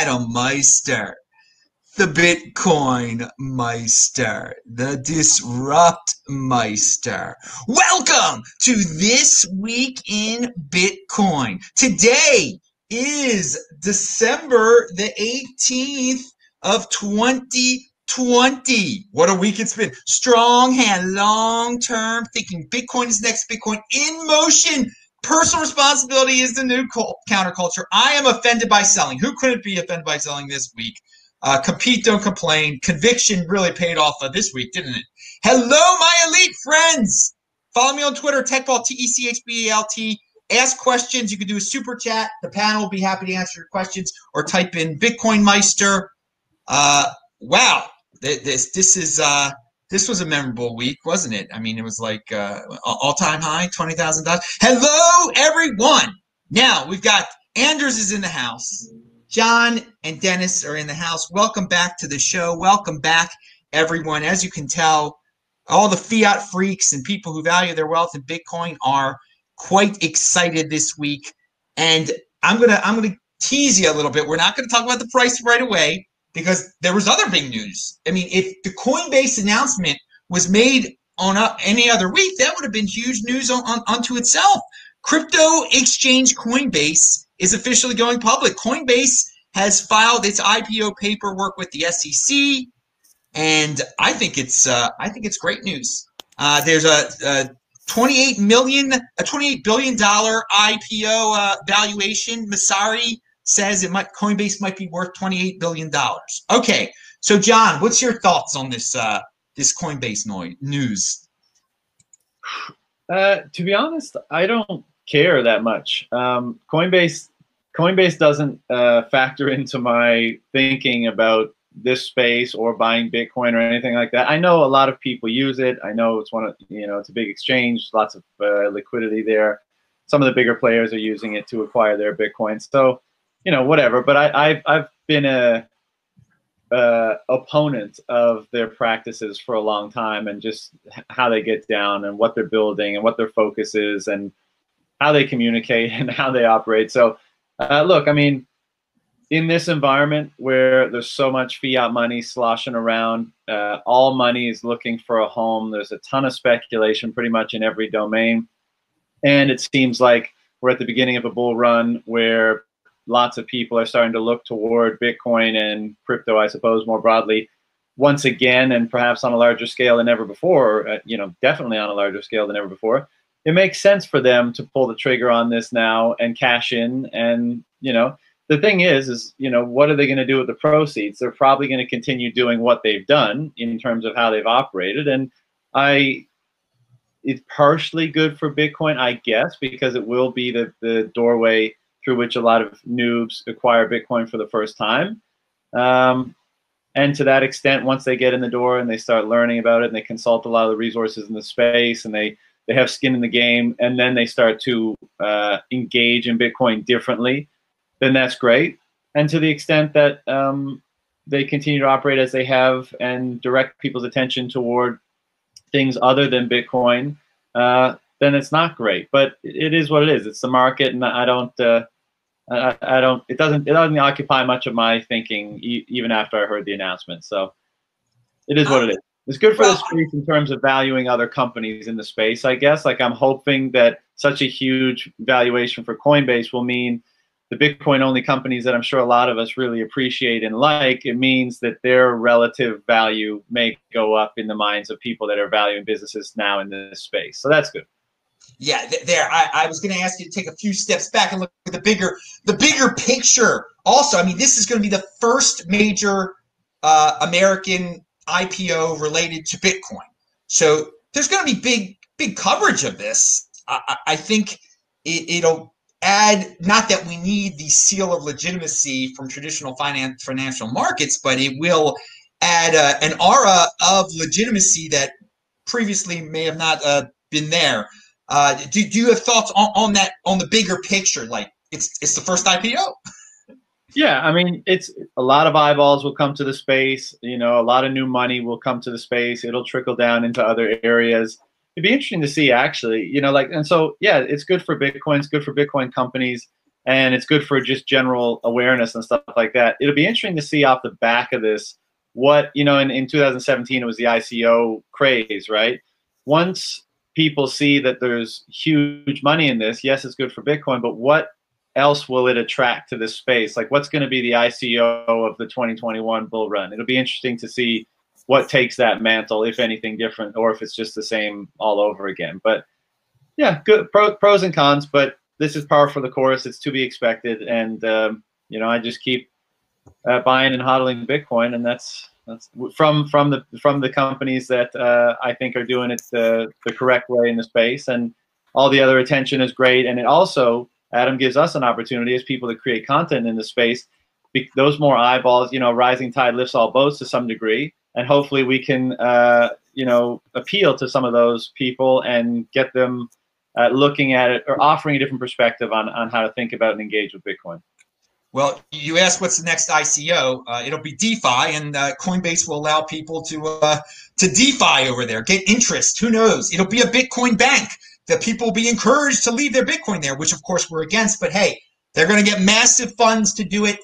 Adam Meister, the Bitcoin Meister, the Disrupt Meister. Welcome to This Week in Bitcoin. Today is December the 18th of 2020. What a week it's been. Strong hand, long term thinking. Bitcoin is next. Bitcoin in motion. Personal responsibility is the new counterculture. I am offended by selling. Who couldn't be offended by selling this week? Uh, compete, don't complain. Conviction really paid off uh, this week, didn't it? Hello, my elite friends. Follow me on Twitter, TechBalt, T E C H B A L T. Ask questions. You can do a super chat. The panel will be happy to answer your questions or type in Bitcoin Meister. Uh, wow, this this is uh, this was a memorable week, wasn't it? I mean, it was like uh, all time high, twenty thousand dollars. Hello, everyone. Now we've got Anders is in the house. John and Dennis are in the house. Welcome back to the show. Welcome back, everyone. As you can tell, all the fiat freaks and people who value their wealth in Bitcoin are quite excited this week. And I'm gonna I'm gonna tease you a little bit. We're not gonna talk about the price right away because there was other big news. I mean, if the Coinbase announcement was made on a, any other week, that would have been huge news on, on, onto itself. Crypto exchange Coinbase is officially going public. Coinbase has filed its IPO paperwork with the SEC, and I think it's uh, I think it's great news. Uh, there's a, a 28 million, a 28 billion dollar IPO uh, valuation. Messari says it might Coinbase might be worth 28 billion dollars. Okay, so John, what's your thoughts on this uh, this Coinbase news? Uh, to be honest, I don't care that much. Um, Coinbase Coinbase doesn't uh, factor into my thinking about this space or buying Bitcoin or anything like that. I know a lot of people use it. I know it's one of you know it's a big exchange, lots of uh, liquidity there. Some of the bigger players are using it to acquire their Bitcoin. So you know, whatever. But I, I've I've been a uh, opponent of their practices for a long time, and just how they get down, and what they're building, and what their focus is, and how they communicate, and how they operate. So, uh, look, I mean, in this environment where there's so much fiat money sloshing around, uh, all money is looking for a home. There's a ton of speculation, pretty much in every domain, and it seems like we're at the beginning of a bull run where lots of people are starting to look toward Bitcoin and crypto, I suppose, more broadly, once again, and perhaps on a larger scale than ever before, uh, you know, definitely on a larger scale than ever before. It makes sense for them to pull the trigger on this now and cash in. And, you know, the thing is, is, you know, what are they going to do with the proceeds? They're probably going to continue doing what they've done in terms of how they've operated. And I, it's partially good for Bitcoin, I guess, because it will be the, the doorway through which a lot of noobs acquire Bitcoin for the first time. Um, and to that extent, once they get in the door and they start learning about it and they consult a lot of the resources in the space and they, they have skin in the game and then they start to uh, engage in Bitcoin differently, then that's great. And to the extent that um, they continue to operate as they have and direct people's attention toward things other than Bitcoin, uh, then it's not great. But it is what it is. It's the market, and I don't. Uh, I, I, don't. It doesn't. It doesn't occupy much of my thinking, e even after I heard the announcement. So it is what it uh, is. It's good for the space in terms of valuing other companies in the space, I guess. Like I'm hoping that such a huge valuation for Coinbase will mean the Bitcoin only companies that I'm sure a lot of us really appreciate and like, it means that their relative value may go up in the minds of people that are valuing businesses now in this space. So that's good yeah, th- there. I, I was going to ask you to take a few steps back and look at the bigger, the bigger picture. Also, I mean, this is going to be the first major uh, American IPO related to Bitcoin. So there's going to be big, big coverage of this. I, I think it, will add not that we need the seal of legitimacy from traditional finance financial markets, but it will add uh, an aura of legitimacy that previously may have not uh, been there. Uh, do, do you have thoughts on, on that on the bigger picture? Like it's it's the first IPO. Yeah, I mean, it's a lot of eyeballs will come to the space. You know, a lot of new money will come to the space. It'll trickle down into other areas. it'd be interesting to see actually, you know, like, and so yeah, it's good for Bitcoin, it's good for Bitcoin companies, and it's good for just general awareness and stuff like that. It'll be interesting to see off the back of this what you know. In, in 2017, it was the ICO craze, right? Once people see that there's huge money in this, yes, it's good for Bitcoin, but what else will it attract to this space? Like, what's going to be the ICO of the 2021 bull run? It'll be interesting to see what takes that mantle, if anything different, or if it's just the same all over again. But yeah, good pro, pros and cons. But this is par for the course. It's to be expected, and um, you know, I just keep uh, buying and hodling Bitcoin, and that's that's from from the from the companies that uh, I think are doing it the the correct way in the space, and all the other attention is great, and it also Adam gives us an opportunity as people to create content in the space. Those more eyeballs, you know, rising tide lifts all boats to some degree. And hopefully we can uh, you know appeal to some of those people and get them uh, looking at it or offering a different perspective on, on how to think about and engage with bitcoin well you ask what's the next ico uh, it'll be defi and uh, coinbase will allow people to uh, to defi over there get interest who knows it'll be a bitcoin bank that people will be encouraged to leave their bitcoin there which of course we're against but hey they're going to get massive funds to do it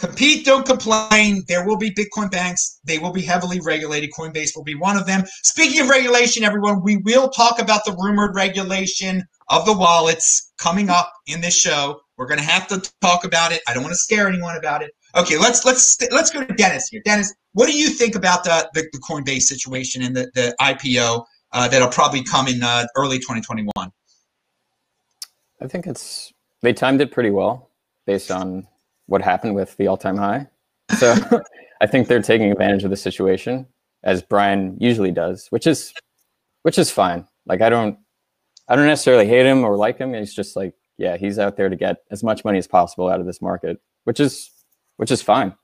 Compete, don't complain. There will be Bitcoin banks. They will be heavily regulated. Coinbase will be one of them. Speaking of regulation, everyone, we will talk about the rumored regulation of the wallets coming up in this show. We're going to have to talk about it. I don't want to scare anyone about it. Okay, let's let's let's go to Dennis here. Dennis, what do you think about the the, the Coinbase situation and the the IPO uh, that'll probably come in uh, early 2021? I think it's they timed it pretty well based on what happened with the all-time high. So I think they're taking advantage of the situation as Brian usually does, which is which is fine. Like I don't I don't necessarily hate him or like him. He's just like, yeah, he's out there to get as much money as possible out of this market, which is which is fine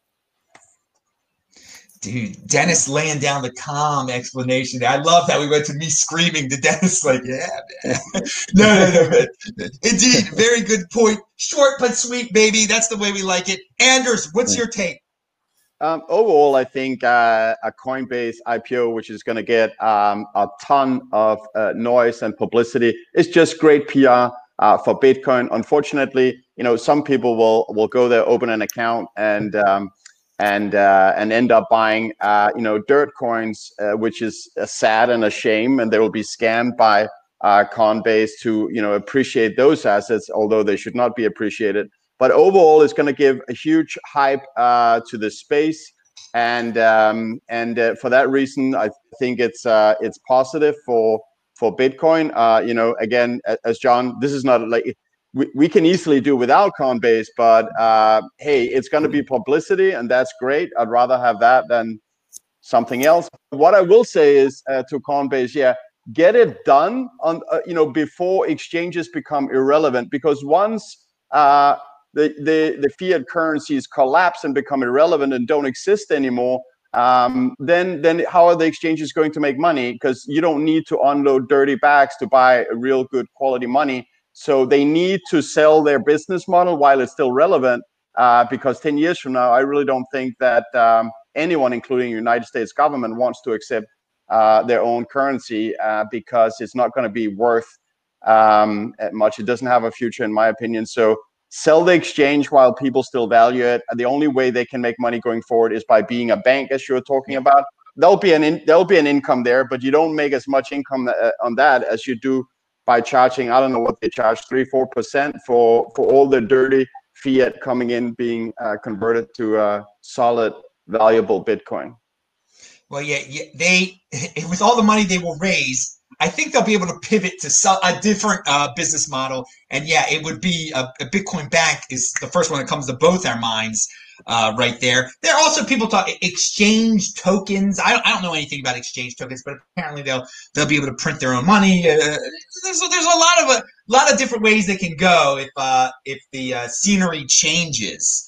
dude, Dennis laying down the calm explanation. I love that we went to me screaming to Dennis, like, yeah, man. no, no, no. Indeed, very good point. Short but sweet, baby. That's the way we like it. Anders, what's your take? Um, overall, I think uh, a Coinbase IPO, which is going to get um, a ton of uh, noise and publicity, is just great PR uh, for Bitcoin. Unfortunately, you know, some people will will go there, open an account, and um, and uh, and end up buying uh, you know dirt coins, uh, which is a sad and a shame, and they will be scammed by uh, Coinbase to you know appreciate those assets, although they should not be appreciated. But overall, it's going to give a huge hype uh, to the space, and um, and for that reason, I think it's uh, it's positive for for Bitcoin. Uh, you know, again, as John, this is not like we, we can easily do without Coinbase, but uh, hey, it's going to be publicity, and that's great. I'd rather have that than something else. What I will say is uh, to Coinbase, yeah, get it done on uh, you know before exchanges become irrelevant, because once uh, the, the the fiat currencies collapse and become irrelevant and don't exist anymore, um, then then how are the exchanges going to make money? Because you don't need to unload dirty bags to buy real good quality money so they need to sell their business model while it's still relevant. Uh, because 10 years from now, I really don't think that um, anyone, including the United States government, wants to accept uh, their own currency uh, because it's not going to be worth um, much. It doesn't have a future, in my opinion. So sell the exchange while people still value it. The only way they can make money going forward is by being a bank, as you were talking about. There'll be an in, there'll be an income there, but you don't make as much income uh, on that as you do by charging I don't know what they charge three four percent for for all the dirty fiat coming in being uh, converted to a solid valuable Bitcoin. Well, yeah, yeah, they with all the money they will raise, I think they'll be able to pivot to sell a different uh, business model. And yeah, it would be a, a Bitcoin bank is the first one that comes to both our minds uh, right there. There are also people talk exchange tokens. I don't, I don't know anything about exchange tokens, but apparently they'll they'll be able to print their own money. Uh, there's, there's a lot of a lot of different ways they can go if uh, if the uh, scenery changes.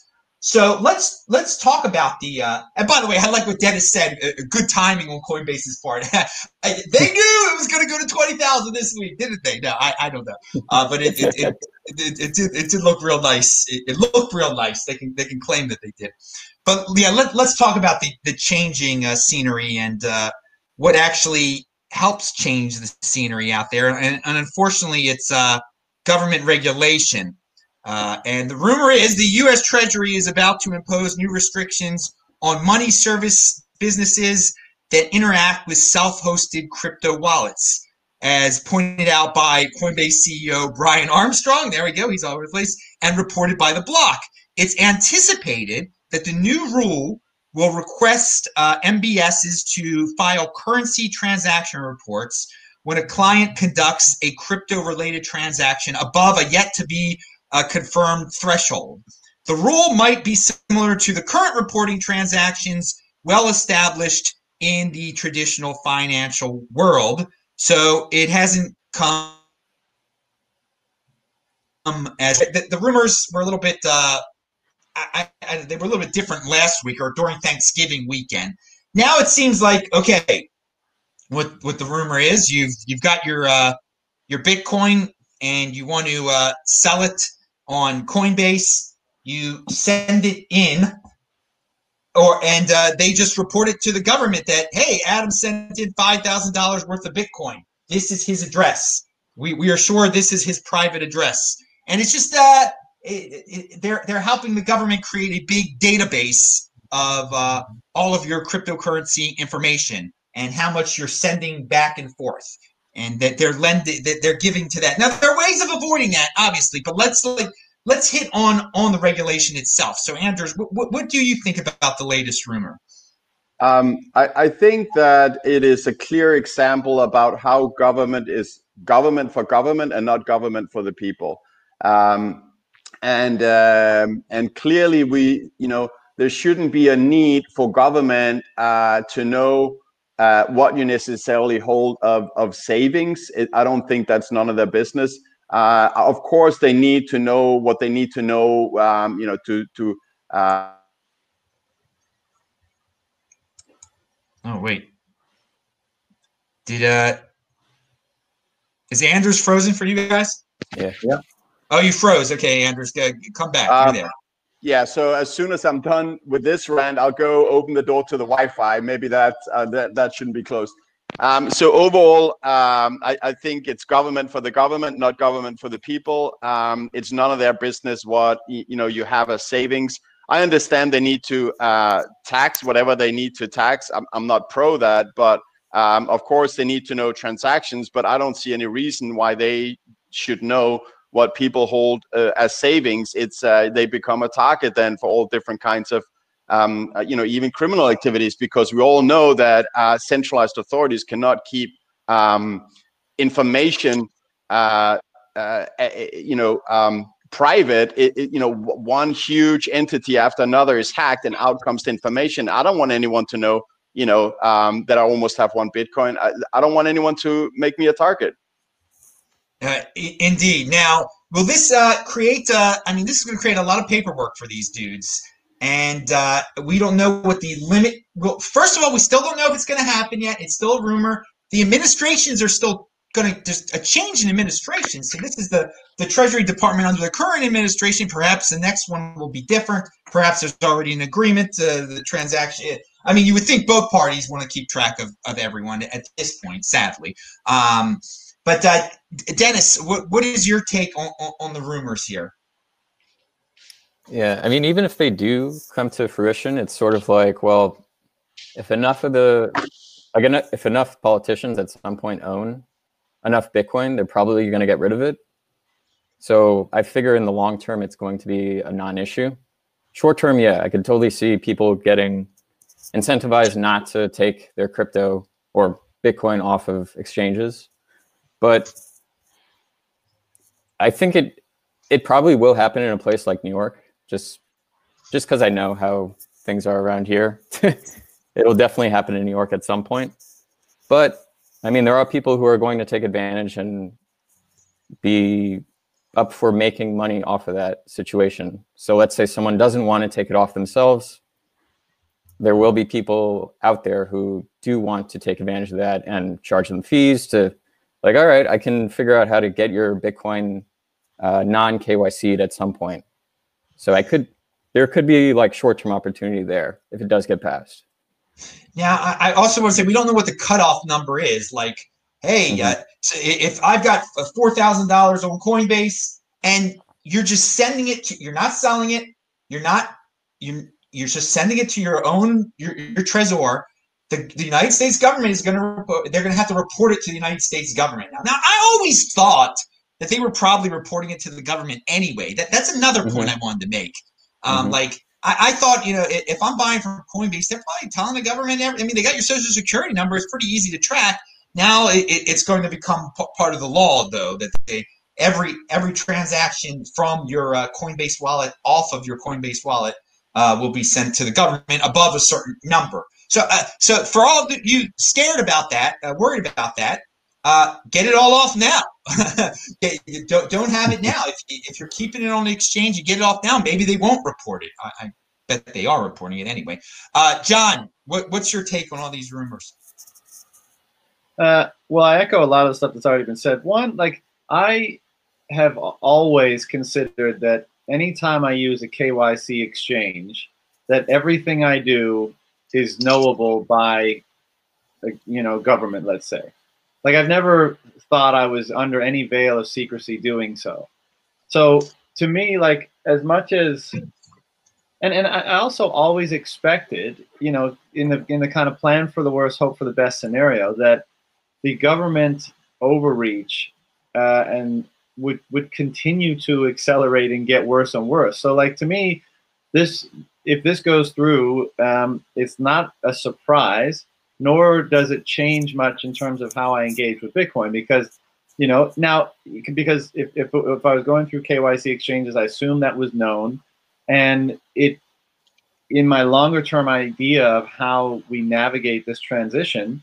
So let's let's talk about the. Uh, and by the way, I like what Dennis said. Uh, good timing on Coinbase's part. they knew it was going to go to twenty thousand this week, didn't they? No, I, I don't know. Uh, but it it, it, it, it, did it did look real nice. It, it, looked real nice. They can they can claim that they did. But yeah, let, let's talk about the the changing uh, scenery and uh, what actually helps change the scenery out there. And, and unfortunately, it's uh, government regulation. Uh, and the rumor is the U.S. Treasury is about to impose new restrictions on money service businesses that interact with self hosted crypto wallets. As pointed out by Coinbase CEO Brian Armstrong, there we go, he's all over the place, and reported by the block. It's anticipated that the new rule will request uh, MBSs to file currency transaction reports when a client conducts a crypto related transaction above a yet to be uh, confirmed threshold. The rule might be similar to the current reporting transactions well established in the traditional financial world. So it hasn't come as the, the rumors were a little bit uh, I, I, they were a little bit different last week or during Thanksgiving weekend. Now it seems like okay, what what the rumor is you've you've got your uh, your Bitcoin and you want to uh, sell it on Coinbase. You send it in, or and uh, they just report it to the government that hey, Adam sent in five thousand dollars worth of Bitcoin. This is his address. We we are sure this is his private address, and it's just that it, it, they're they're helping the government create a big database of uh, all of your cryptocurrency information and how much you're sending back and forth and that they're lending that they're giving to that. Now there are ways of avoiding that obviously but let's like let's hit on on the regulation itself. So anders what, what do you think about the latest rumor? Um, I, I think that it is a clear example about how government is government for government and not government for the people. Um, and um, and clearly we you know there shouldn't be a need for government uh, to know uh, what you necessarily hold of of savings. It, I don't think that's none of their business. Uh, of course, they need to know what they need to know. Um, you know, to to. Uh, oh wait, did uh, is Anders frozen for you guys? Yeah. Yeah. Oh, you froze. Okay, Anders, come back. Um, there. Yeah. So as soon as I'm done with this rant, I'll go open the door to the Wi-Fi. Maybe that uh, that that shouldn't be closed. Um, so overall, um, I, I, think it's government for the government, not government for the people. Um, it's none of their business what you know you have as savings. I understand they need to uh, tax whatever they need to tax. I'm, I'm not pro that, but um, of course they need to know transactions. But I don't see any reason why they should know what people hold uh, as savings, it's uh, they become a target then for all different kinds of um, uh, you know even criminal activities because we all know that uh, centralized authorities cannot keep um, information uh, you know um, private. It, it, you know one huge entity after another is hacked and out comes the information. I don't want anyone to know you know um, that i almost have one bitcoin. I, I don't want anyone to make me a target uh, indeed. Now, will this uh, create? Uh, I mean, this is going to create a lot of paperwork for these dudes, and uh, we don't know what the limit. Well, first of all, we still don't know if it's going to happen yet. It's still a rumor. The administrations are still going to just a change in administration. So this is the the Treasury Department under the current administration. Perhaps the next one will be different. Perhaps there's already an agreement. Uh, the transaction. I mean, you would think both parties want to keep track of, of everyone at this point. Sadly. Um, but uh, Dennis, what, what is your take on, on the rumors here? Yeah, I mean, even if they do come to fruition, it's sort of like, well, if enough of the, again, if enough politicians at some point own enough Bitcoin, they're probably going to get rid of it. So I figure in the long term, it's going to be a non-issue. Short term, yeah, I could totally see people getting incentivized not to take their crypto or Bitcoin off of exchanges but I think it it probably will happen in a place like New York. Just just because I know how things are around here, it'll definitely happen in New York at some point. But I mean, there are people who are going to take advantage and be up for making money off of that situation. So let's say someone doesn't want to take it off themselves. There will be people out there who do want to take advantage of that and charge them fees to like, all right, I can figure out how to get your Bitcoin uh, non KYC'd at some point. So I could, there could be like short term opportunity there if it does get passed. Yeah, I, I also want to say we don't know what the cutoff number is. Like, hey, Mhm. uh, so if I've got four thousand dollars on Coinbase and you're just sending it to, you're not selling it, you're not, you you're just sending it to your own your your Trezor. The, the United States government is going to they're going to have to report it to the United States government. Now, now I always thought that they were probably reporting it to the government anyway. That that's another point I wanted to make. Um, Mhm. Like I, I thought, you know, if I'm buying from Coinbase, they're probably telling the government. I mean, they got your social security number; it's pretty easy to track. Now it, it- it's going to become p- part of the law, though, that they every every transaction from your uh, Coinbase wallet off of your Coinbase wallet uh, will be sent to the government above a certain number. So, uh, so for all of you scared about that, uh, worried about that, uh, get it all off now. Don't, don't have it now. If, if you're keeping it on the exchange, you get it off now. Maybe they won't report it. I, I bet they are reporting it anyway. Uh, John, what, what's your take on all these rumors? Uh, well, I echo a lot of the stuff that's already been said. One, like I have always considered that anytime I use a KYC exchange, that everything I do is knowable by, you know, government. Let's say, like I've never thought I was under any veil of secrecy doing so. So to me, like as much as and and I also always expected, you know, in the in the kind of plan for the worst, hope for the best scenario, that the government overreach uh, and would would continue to accelerate and get worse and worse. So, like to me, this if this goes through, um, it's not a surprise, nor does it change much in terms of how I engage with Bitcoin because. You know, now because if, if, if I was going through KYC exchanges, I assume that was known, and it in my longer term idea of how we navigate this transition,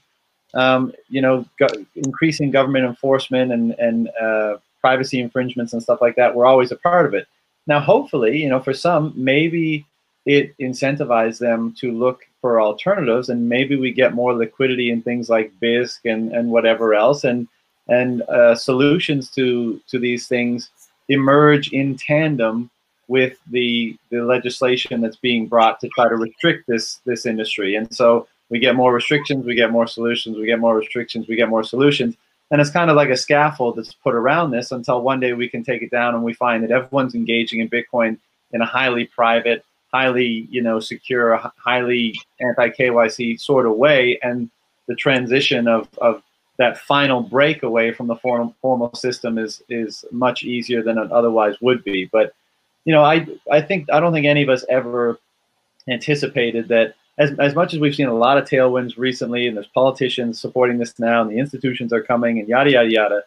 um, you know, go- increasing government enforcement and and uh, privacy infringements and stuff like that, we're always a part of it. Now, hopefully, you know, for some, maybe it incentivizes them to look for alternatives, and maybe we get more liquidity in things like Bisq and and whatever else, and and uh, solutions to to these things emerge in tandem with the the legislation that's being brought to try to restrict this this industry. And so we get more restrictions, we get more solutions, we get more restrictions, we get more solutions. And it's kind of like a scaffold that's put around this until one day we can take it down and we find that everyone's engaging in Bitcoin in a highly private, highly, you know, secure, highly anti-KYC sort of way. And the transition of, of that final breakaway from the formal, formal system is is much easier than it otherwise would be. But you know, I I think I don't think any of us ever anticipated that as, as much as we've seen a lot of tailwinds recently, and there's politicians supporting this now, and the institutions are coming, and yada yada yada.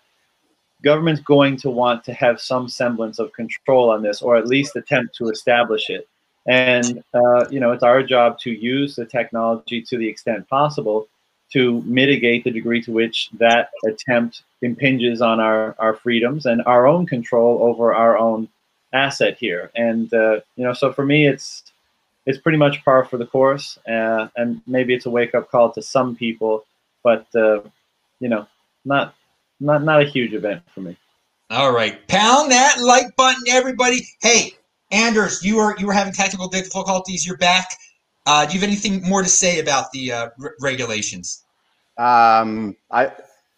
Government's going to want to have some semblance of control on this, or at least attempt to establish it. And uh, you know, it's our job to use the technology to the extent possible to mitigate the degree to which that attempt impinges on our, our freedoms and our own control over our own asset here. And uh, you know, so for me, it's it's pretty much par for the course, uh, and maybe it's a wake up call to some people, but uh, you know, not not not a huge event for me. All right, pound that like button, everybody. Hey, Anders, you are you were having technical difficulties. You're back. Uh, do you have anything more to say about the uh, regulations? Um, I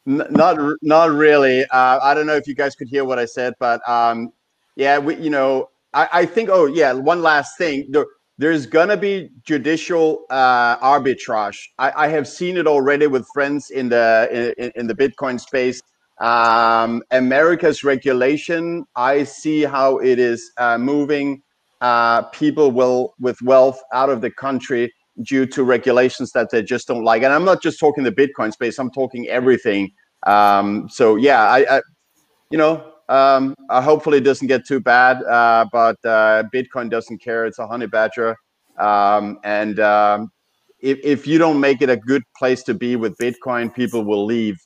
n- not not really. Uh, I don't know if you guys could hear what I said, but um, yeah, we you know I, I think. Oh yeah, one last thing. There, there's gonna be judicial uh, arbitrage. I, I have seen it already with friends in the in, in the Bitcoin space. Um, America's regulation, I see how it is uh, moving uh, people will with wealth out of the country due to regulations that they just don't like. And I'm not just talking the Bitcoin space; I'm talking everything. Um, so yeah, I, I you know, um, uh, hopefully it doesn't get too bad. Uh, but uh, Bitcoin doesn't care; it's a honey badger. Um, and um, if if you don't make it a good place to be with Bitcoin, people will leave.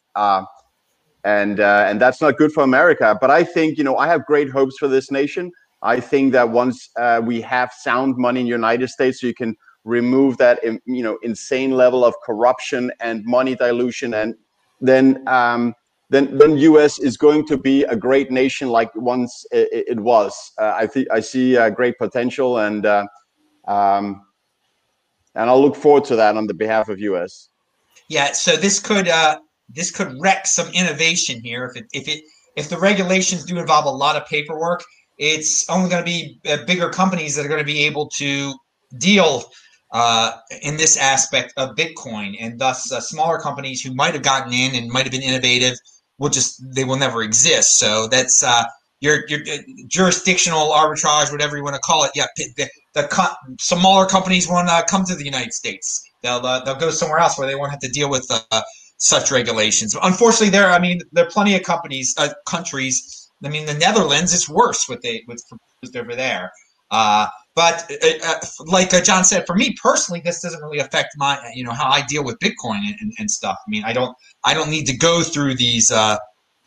And uh, and that's not good for America. But I think you know I have great hopes for this nation. I think that once uh, we have sound money in the United States, so you can remove that you know insane level of corruption and money dilution, and then um, then then U.S. is going to be a great nation like once it, it was. Uh, I think I see uh, great potential, and uh, um, and I'll look forward to that on the behalf of US. Yeah, so this could uh, this could wreck some innovation here if it if it if the regulations do involve a lot of paperwork. It's only going to be uh, bigger companies that are going to be able to deal uh, in this aspect of Bitcoin, and thus uh, smaller companies who might have gotten in and might have been innovative will just they will never exist. So that's uh, your your uh, jurisdictional arbitrage, whatever you want to call it. Yeah, the, the co- smaller companies want to come to the United States. They'll uh, they'll go somewhere else where they won't have to deal with uh, such regulations. Unfortunately, there I mean there are plenty of companies uh, countries. I mean the Netherlands is worse with they what's proposed over there. Uh, but uh, uh, like John said, for me personally, this doesn't really affect my you know how I deal with Bitcoin and, and, and stuff. I mean I don't I don't need to go through these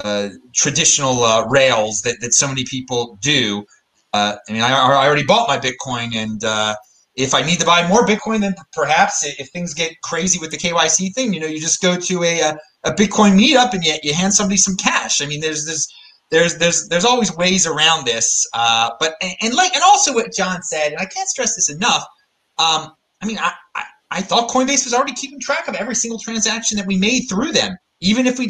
uh, traditional uh, rails that, that so many people do. Uh, I mean, I, I, already bought my Bitcoin, and uh, if I need to buy more Bitcoin, then perhaps if things get crazy with the KYC thing, you know, you just go to a, a, Bitcoin meetup and you, you hand somebody some cash. I mean, there's there's there's there's there's always ways around this. Uh, but and, and, like and also what John said, and I can't stress this enough. Um, I mean, I, I I thought Coinbase was already keeping track of every single transaction that we made through them, even if we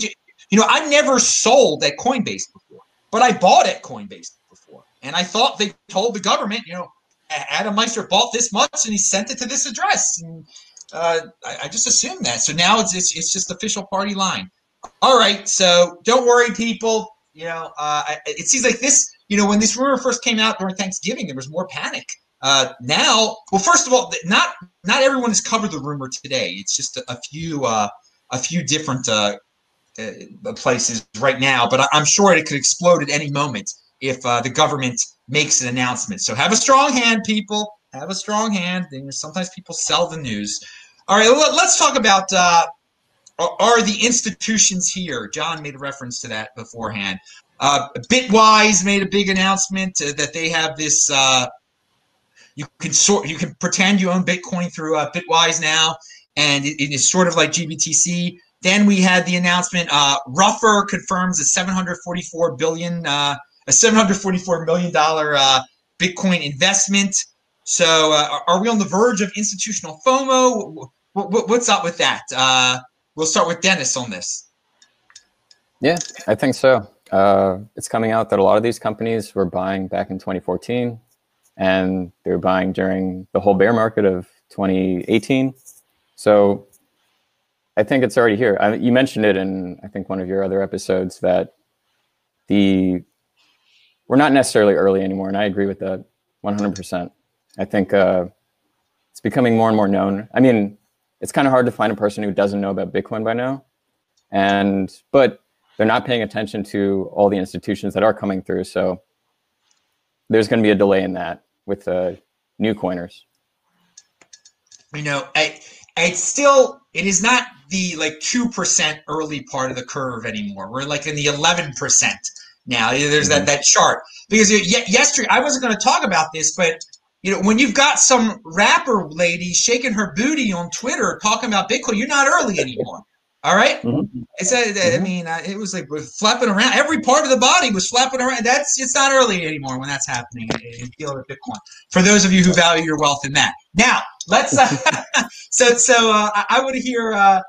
you know, I never sold at Coinbase before, but I bought at Coinbase before. And I thought they told the government, you know, Adam Meister bought this much and he sent it to this address. And uh, I, I, just assumed that. So now it's, it's, it's just official party line. All right. So don't worry, people. You know, uh, it seems like this, you know, when this rumor first came out during Thanksgiving, there was more panic. Uh, now, well, first of all, not not everyone has covered the rumor today. It's just a, a few uh, a few different uh, uh, places right now, but I'm sure it could explode at any moment if uh, the government makes an announcement. So have a strong hand, people. Have a strong hand. Sometimes people sell the news. All right, let's talk about uh, are the institutions here. John made a reference to that beforehand. Uh, Bitwise made a big announcement uh, that they have this. Uh, you can sort. You can pretend you own Bitcoin through uh, Bitwise now, and it, it is sort of like GBTC. Then we had the announcement. Ruffer confirms a 744 billion, uh, a 744 million dollar uh, Bitcoin investment. So, uh, are we on the verge of institutional FOMO? What's up with that? Uh, we'll start with Dennis on this. Yeah, I think so. Uh, it's coming out that a lot of these companies were buying back in 2014, and they were buying during the whole bear market of 2018. So I think it's already here. I, you mentioned it in I think one of your other episodes that the we're not necessarily early anymore, and I agree with that 100%. I think uh, it's becoming more and more known. I mean, it's kind of hard to find a person who doesn't know about Bitcoin by now, and but they're not paying attention to all the institutions that are coming through. So there's going to be a delay in that with uh, new coiners. You know, I, it's still it is not the like 2% early part of the curve anymore. We're like in the 11% now. There's that, mm-hmm. that chart. Because yesterday, I wasn't going to talk about this, but you know, when you've got some rapper lady shaking her booty on Twitter talking about Bitcoin, you're not early anymore. All right? mm-hmm. It's a, I mm-hmm. mean, uh, it was like flapping around. Every part of the body was flapping around. That's it's not early anymore when that's happening in field of Bitcoin. For those of you who value your wealth in that. Now, let's. Uh, so, so uh, I, I want to hear uh,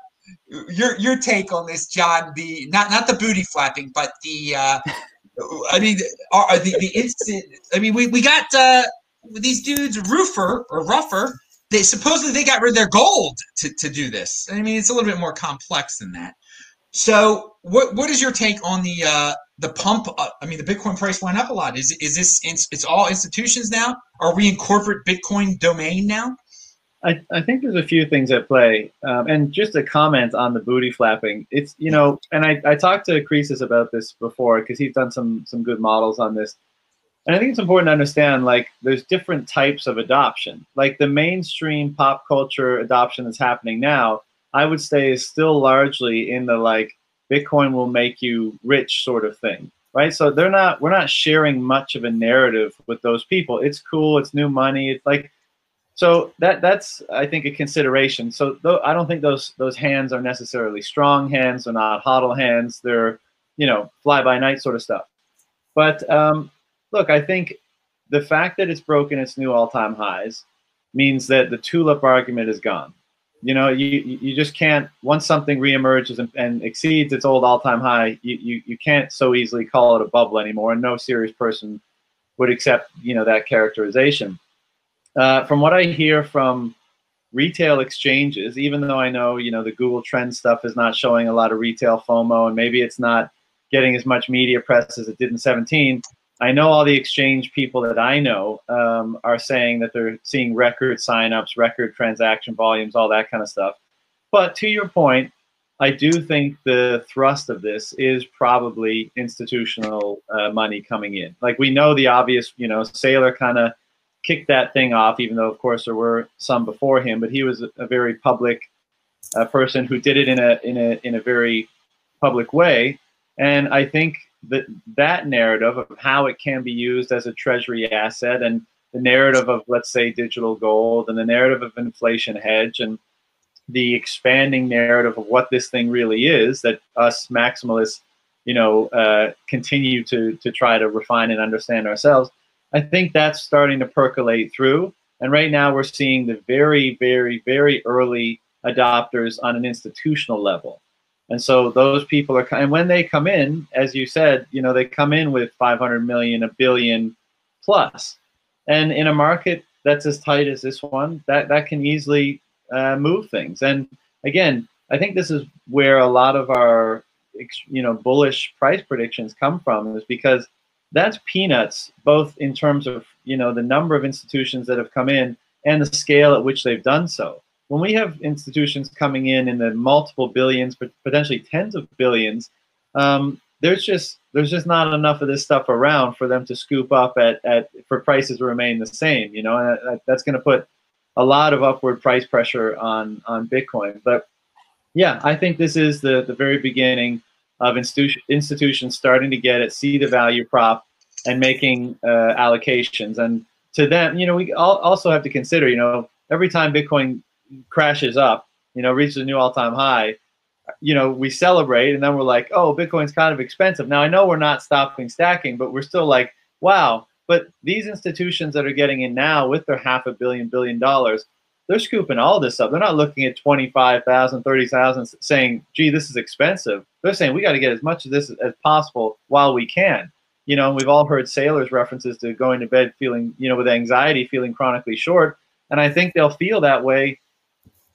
your your take on this, John. The not not the booty flapping, but the uh, I mean, are, the the instant. I mean, we we got uh, these dudes, Roofer or Ruffer. They supposedly they got rid of their gold to, to do this. I mean, it's a little bit more complex than that. So, what what is your take on the uh, the pump? Uh, I mean, the Bitcoin price went up a lot. Is is this it's all institutions now? Are we in corporate Bitcoin domain now? I, I think there's a few things at play. Um, and just a comment on the booty flapping. It's, you know, and I, I talked to Croesus about this before because he's done some some good models on this. And I think it's important to understand like there's different types of adoption. Like the mainstream pop culture adoption that's happening now, I would say is still largely in the like Bitcoin will make you rich sort of thing. Right. So they're not we're not sharing much of a narrative with those people. It's cool, it's new money. It's like so that that's I think a consideration. So though I don't think those those hands are necessarily strong hands. They're not hodl hands. They're you know fly by night sort of stuff. But um, look, I think the fact that it's broken its new all time highs, means that the tulip argument is gone. You know, you you just can't once something reemerges and, and exceeds its old all-time high, you, you you can't so easily call it a bubble anymore, and no serious person would accept you know that characterization. Uh, from what I hear from retail exchanges, even though I know you know the Google Trend stuff is not showing a lot of retail FOMO, and maybe it's not getting as much media press as it did in 17. I know all the exchange people that I know um, are saying that they're seeing record signups, record transaction volumes, all that kind of stuff. But to your point, I do think the thrust of this is probably institutional uh, money coming in. Like we know the obvious, you know, Saylor kind of kicked that thing off, even though of course there were some before him. But he was a, a very public uh, person who did it in a in a in a very public way. And I think that that narrative of how it can be used as a treasury asset and the narrative of let's say digital gold and the narrative of inflation hedge and the expanding narrative of what this thing really is that us maximalists you know uh, continue to to try to refine and understand ourselves i think that's starting to percolate through and right now we're seeing the very very very early adopters on an institutional level and so those people are, and when they come in, as you said, you know, they come in with 500 million, a billion plus. And in a market that's as tight as this one, that, that can easily uh, move things. And again, I think this is where a lot of our, you know, bullish price predictions come from is because that's peanuts, both in terms of, you know, the number of institutions that have come in and the scale at which they've done so when we have institutions coming in in the multiple billions, potentially tens of billions, um, there's just there's just not enough of this stuff around for them to scoop up at, at for prices to remain the same. You know, and that's going to put a lot of upward price pressure on on Bitcoin. But yeah, I think this is the the very beginning of institution, institutions starting to get it, see the value prop, and making uh, allocations. And to them, you know, we also have to consider, you know, every time Bitcoin crashes up, you know, reaches a new all-time high, you know, we celebrate and then we're like, oh, Bitcoin's kind of expensive. Now I know we're not stopping stacking, but we're still like, wow. But these institutions that are getting in now with their half a billion billion dollars, they're scooping all this up. They're not looking at 25,000, 30,000 saying, gee, this is expensive. They're saying we got to get as much of this as possible while we can. You know, we've all heard Saylor's references to going to bed feeling, you know, with anxiety, feeling chronically short. And I think they'll feel that way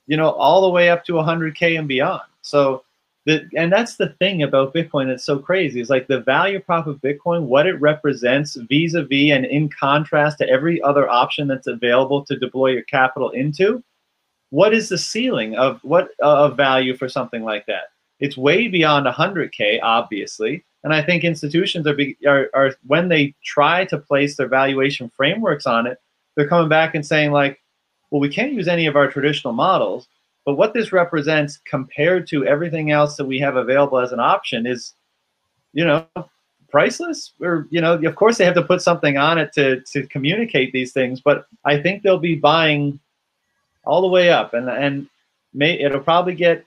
you know, all the way up to 100K and beyond. So, the, and that's the thing about Bitcoin that's so crazy is like the value prop of Bitcoin, what it represents vis-a-vis and in contrast to every other option that's available to deploy your capital into. What is the ceiling of what uh, of value for something like that? It's way beyond 100k, obviously. And I think institutions are, be, are, are when they try to place their valuation frameworks on it, they're coming back and saying like, well, we can't use any of our traditional models, but what this represents compared to everything else that we have available as an option is, you know, priceless. Or, you know, of course they have to put something on it to, to communicate these things, but I think they'll be buying all the way up and, and may, it'll probably get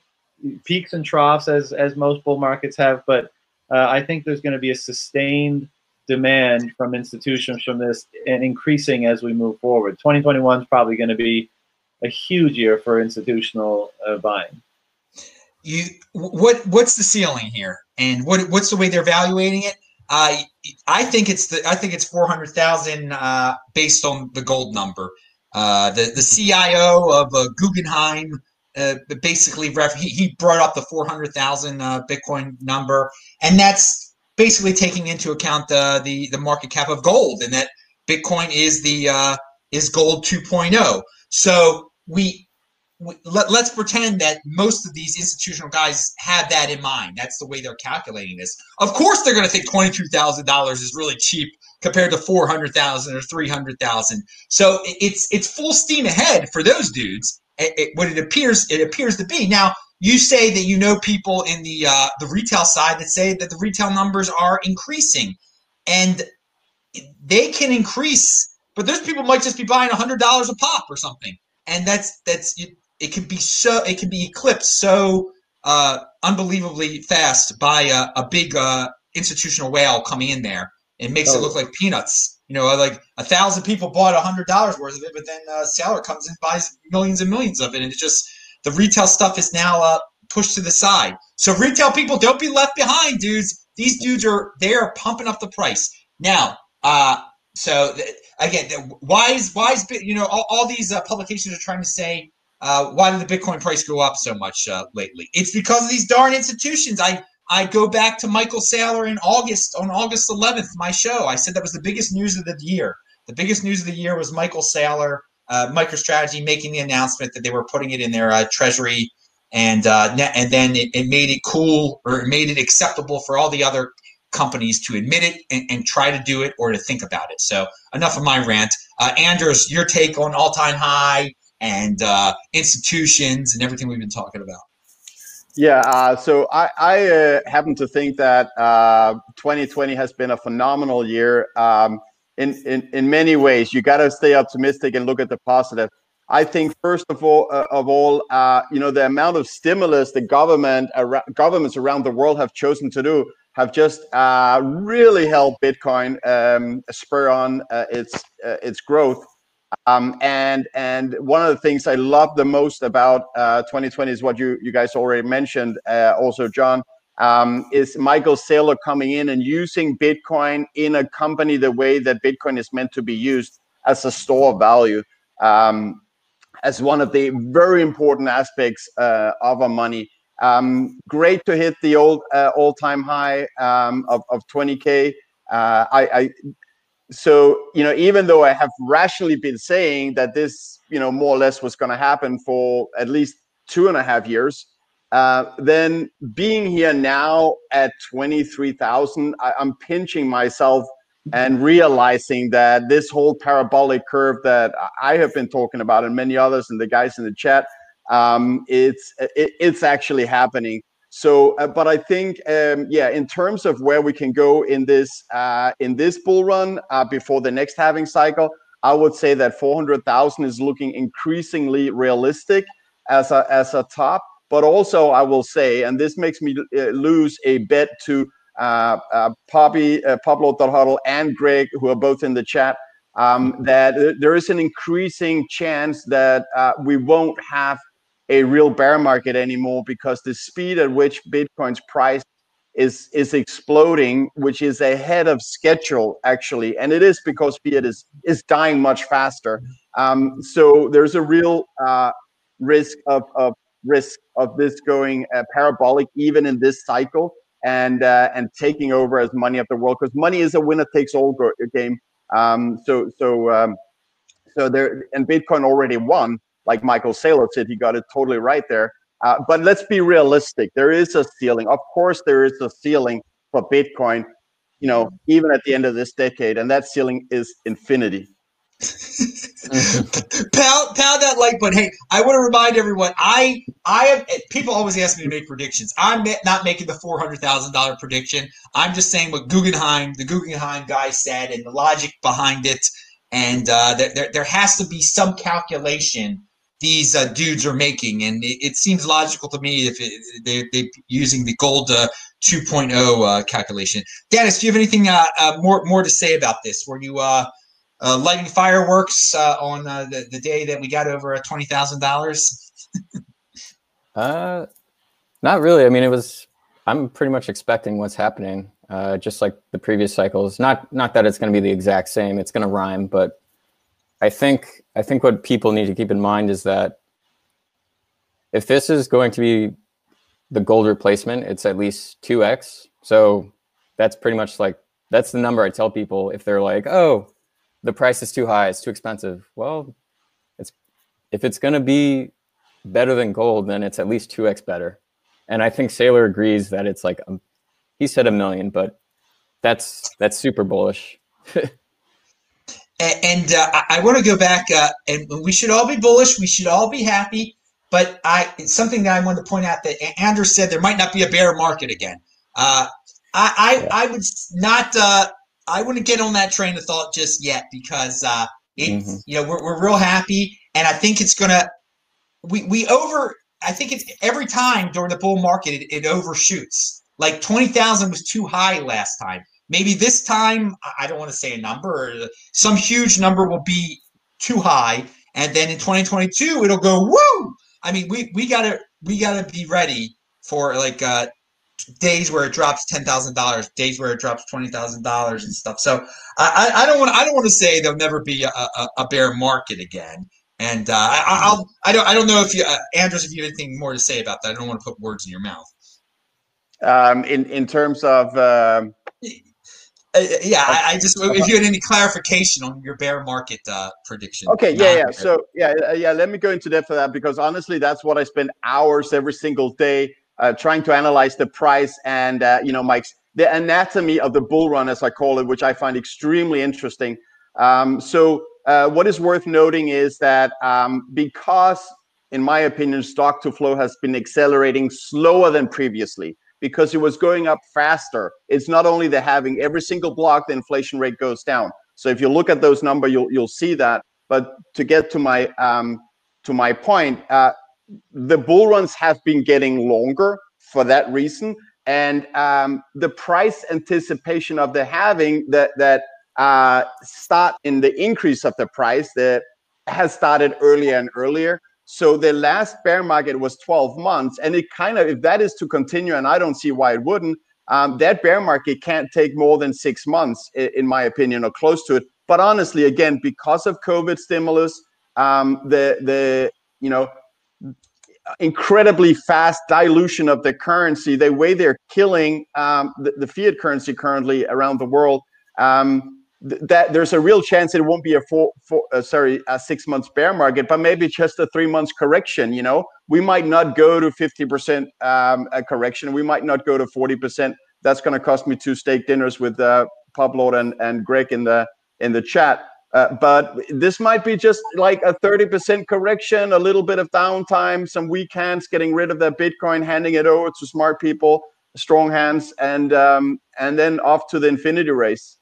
peaks and troughs as, as most bull markets have, but uh, I think there's going to be a sustained demand from institutions from this and increasing as we move forward. 2021 is probably going to be a huge year for institutional uh, buying. You what what's the ceiling here, and what what's the way they're evaluating it? I I think it's the I think it's four hundred thousand uh, based on the gold number. Uh, the the CIO of uh, Guggenheim uh, basically ref, he, he brought up the four hundred thousand uh, Bitcoin number, and that's basically taking into account the the, the market cap of gold and that Bitcoin is the uh, is gold 2.0. So we, we let, let's pretend that most of these institutional guys have that in mind. That's the way they're calculating this. Of course, they're going to think twenty two thousand dollars is really cheap compared to four hundred thousand or three hundred thousand. So it's it's full steam ahead for those dudes. It, it, what it appears it appears to be now you say that you know people in the uh, the retail side that say that the retail numbers are increasing, and they can increase, but those people might just be buying hundred dollars a pop or something, and that's that's it, it can be so it can be eclipsed so uh, unbelievably fast by a, a big uh, institutional whale coming in there. It makes oh. it look like peanuts. you know, like a thousand people bought a hundred dollars worth of it, but then uh, Saylor comes and buys millions and millions of it, and it's just the retail stuff is now uh, pushed to the side. So retail people, don't be left behind, dudes. These dudes are they are pumping up the price now. Uh, so th- again, why is why is you know all, all these uh, publications are trying to say uh, why did the Bitcoin price go up so much uh, lately? It's because of these darn institutions. I I go back to Michael Saylor in August on August 11th, my show. I said that was the biggest news of the year. The biggest news of the year was Michael Saylor, uh, MicroStrategy, making the announcement that they were putting it in their uh, treasury, and uh, and then it, it, made it cool or it made it acceptable for all the other companies to admit it and, and try to do it or to think about it. So enough of my rant. Uh, Anders, your take on all-time high and uh, institutions and everything we've been talking about. Yeah, uh, so I, I uh, happen to think that uh, 2020 has been a phenomenal year. Um, in, in, in many ways, you got to stay optimistic and look at the positive. I think first of all, uh, of all, uh, you know, the amount of stimulus the government, ar- governments around the world have chosen to do have just uh, really helped Bitcoin um, spur on its its growth. Um, and and one of the things I love the most about uh, 2020 is what you you guys already mentioned, uh, also John, um, is Michael Saylor coming in and using Bitcoin in a company the way that Bitcoin is meant to be used as a store of value, um, as one of the very important aspects uh, of our money. Um, great to hit the old uh, all time high um, of of 20k. Uh, I, I so you know even though i have rationally been saying that this you know more or less was going to happen for at least two and a half years uh, then being here now at 23000 i'm pinching myself and realizing that this whole parabolic curve that i have been talking about and many others and the guys in the chat um, it's it, it's actually happening so, uh, but I think, um, yeah, in terms of where we can go in this uh, in this bull run uh, before the next halving cycle, I would say that 400,000 is looking increasingly realistic as a as a top. But also, I will say, and this makes me uh, lose a bet to uh, uh, Poppy, uh, Pablo Huddle and Greg, who are both in the chat, um, that there is an increasing chance that we won't have a real bear market anymore because the speed at which Bitcoin's price is is exploding, which is ahead of schedule actually, and it is because fiat is is dying much faster. Um, so there's a real uh, risk of, of risk of this going uh, parabolic even in this cycle and uh, and taking over as money of the world because money is a winner takes all game. Um, so so um, so there and Bitcoin already won like Michael Saylor said, he got it totally right there. Uh, but let's be realistic. There is a ceiling. Of course, there is a ceiling for Bitcoin, you know, even at the end of this decade. And that ceiling is infinity. pound, pound that like button. Hey, I want to remind everyone. I, I have people always ask me to make predictions. I'm not making the four hundred thousand dollar prediction. I'm just saying what Guggenheim, the Guggenheim guy said, and the logic behind it. And uh, there, there, there has to be some calculation these uh, dudes are making, and it, it, seems logical to me if it, they, they're using the gold uh, 2.0 uh, calculation. Dennis, do you have anything uh, uh, more more to say about this? Were you uh, lighting fireworks on the, the day that we got over twenty thousand dollars? uh, not really. I mean, it was. I'm pretty much expecting what's happening, just like the previous cycles. Not not that it's going to be the exact same. It's going to rhyme, but I think I think what people need to keep in mind is that if this is going to be the gold replacement, it's at least 2x. So that's pretty much like that's the number I tell people if they're like, "Oh, the price is too high, it's too expensive." Well, it's if it's going to be better than gold, then it's at least 2x better. And I think Saylor agrees that it's like a, he said a million, but that's that's super bullish. And uh, I want to go back, uh, and we should all be bullish. We should all be happy. But I, it's something that I want to point out that Andrew said there might not be a bear market again. Uh, I, I, I would not, uh, I wouldn't get on that train of thought just yet because uh, it, mm-hmm. you know, we're, we're real happy, and I think it's gonna. We we over. I think it's every time during the bull market it, it overshoots. Like twenty thousand was too high last time. Maybe this time I don't want to say a number, some huge number will be too high, and then in 2022 it'll go woo. I mean, we we gotta we gotta be ready for like uh, days where it drops ten thousand dollars, days where it drops twenty thousand dollars and stuff. So I, I don't want I don't want to say there'll never be a, a, a bear market again. And uh, I, I'll I don't I don't know if you uh, Andres if you have anything more to say about that. I don't want to put words in your mouth. Um, in in terms of um, uh, yeah, I, I, just if you had any clarification on your bear market uh, prediction. Okay, yeah, yeah. So yeah, uh, yeah. Let me go into depth for that because honestly, that's what I spend hours every single day uh, trying to analyze the price and uh, you know, Mike's the anatomy of the bull run, as I call it, which I find extremely interesting. Um, so uh, what is worth noting is that um, because, in my opinion, stock to flow has been accelerating slower than previously because it was going up faster. It's not only the halving every single block, the inflation rate goes down. So if you look at those numbers, you'll you'll see that. But to get to my um, to my point, uh, the bull runs have been getting longer for that reason, and um, the price anticipation of the halving that that uh, start in the increase of the price that has started earlier and earlier. So the last bear market was 12 months, and it kind of, if that is to continue, and I don't see why it wouldn't, um, that bear market can't take more than six months, in my opinion, or close to it. But honestly, again, because of COVID stimulus, um, the the you know incredibly fast dilution of the currency, the way they're killing um, the, the, fiat currency currently around the world, um, that there's a real chance it won't be a four, four uh, sorry a six months bear market but maybe just a three months correction you know? We might not go to 50% um, a correction. We might not go to 40% that's going to cost me two steak dinners with uh, pablo and, and greg in the in the chat. Uh, but this might be just like a 30% correction a little bit of downtime some weak hands getting rid of that bitcoin handing it over to smart people strong hands and um, and then off to the infinity race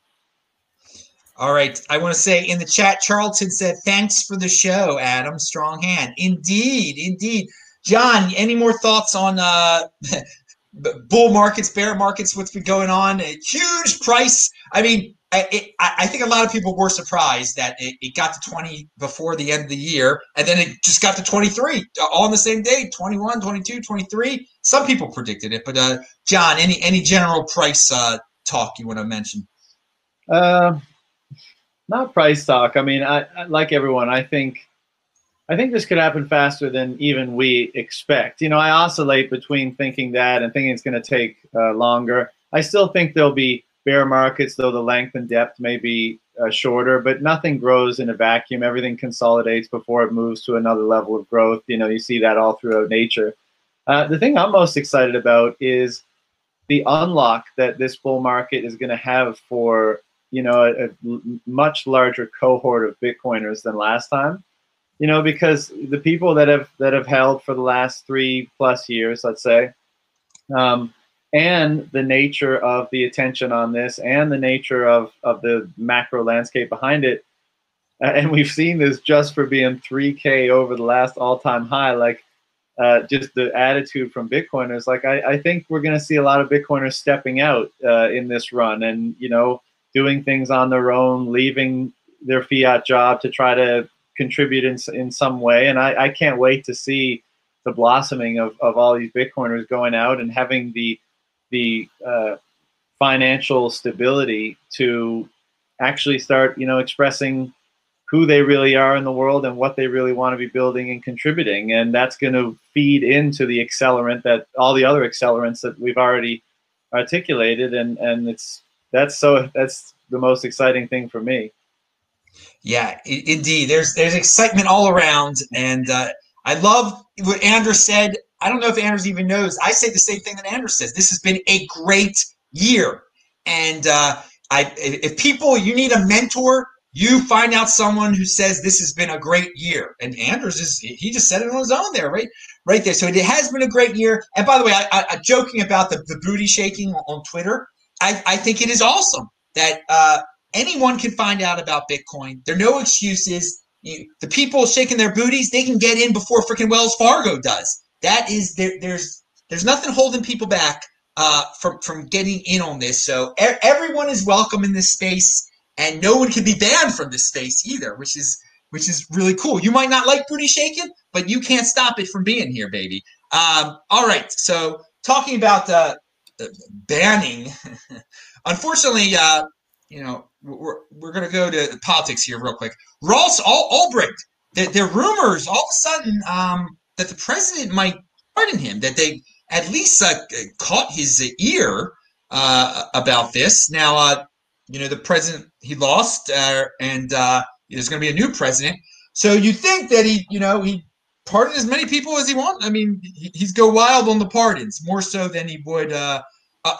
all right. I want to say in the chat, Charlton said, thanks for the show, Adam. Strong hand. Indeed. Indeed. John, any more thoughts on uh, bull markets, bear markets, what's been going on? A huge price. I mean, it, I think a lot of people were surprised that it, it, got to 20 before the end of the year, and then it just got to 23 all on the same day 21, 22, 23. Some people predicted it, but uh, John, any any general price uh, talk you want to mention? Uh, not price talk. I mean, I, I, like everyone. I think, I think this could happen faster than even we expect. You know, I oscillate between thinking that and thinking it's going to take uh, longer. I still think there'll be bear markets, though the length and depth may be uh, shorter. But nothing grows in a vacuum. Everything consolidates before it moves to another level of growth. You know, you see that all throughout nature. Uh, the thing I'm most excited about is the unlock that this bull market is going to have for you know, a, a, much larger cohort of Bitcoiners than last time. You know, because the people that have that have held for the last three plus years, let's say, um, and the nature of the attention on this, and the nature of of the macro landscape behind it, and we've seen this just for being 3K over the last all-time high, like. Uh, just the attitude from Bitcoiners, like I, I think we're going to see a lot of Bitcoiners stepping out uh, in this run, and you know, doing things on their own, leaving their fiat job to try to contribute in, in some way. And I, I can't wait to see the blossoming of, of all these Bitcoiners going out and having the the uh, financial stability to actually start, you know, expressing who they really are in the world and what they really want to be building and contributing. And that's going to feed into the accelerant that all the other accelerants that we've already articulated. And, and it's that's so that's the most exciting thing for me. Yeah, indeed. There's there's excitement all around, and uh, I love what Anders said. I don't know if Anders even knows. I say the same thing that Anders says. This has been a great year, and uh, I if people you need a mentor, you find out someone who says this has been a great year. And Anders is he just said it on his own there, right? Right there. So it has been a great year. And by the way, I, I, I joking about the, the booty shaking on Twitter. I, I think it is awesome that uh, anyone can find out about Bitcoin. There are no excuses. You, the people shaking their booties, they can get in before freaking Wells Fargo does. That is there, there's there's nothing holding people back uh, from from getting in on this. So e- everyone is welcome in this space, and no one can be banned from this space either, which is which is really cool. You might not like booty shaking, but you can't stop it from being here, baby. Um, all right, so talking about uh, banning, unfortunately, uh, you know, we're, we're going to go to politics here real quick. Ross Al- Ulbricht, there, there are rumors all of a sudden um, that the president might pardon him, that they at least uh, caught his ear uh, about this. Now, uh, you know, the president, he lost, uh, and uh, there's going to be a new president. So you think that he, you know, he pardon as many people as he wants. I mean, he's go wild on the pardons more so than he would uh, uh,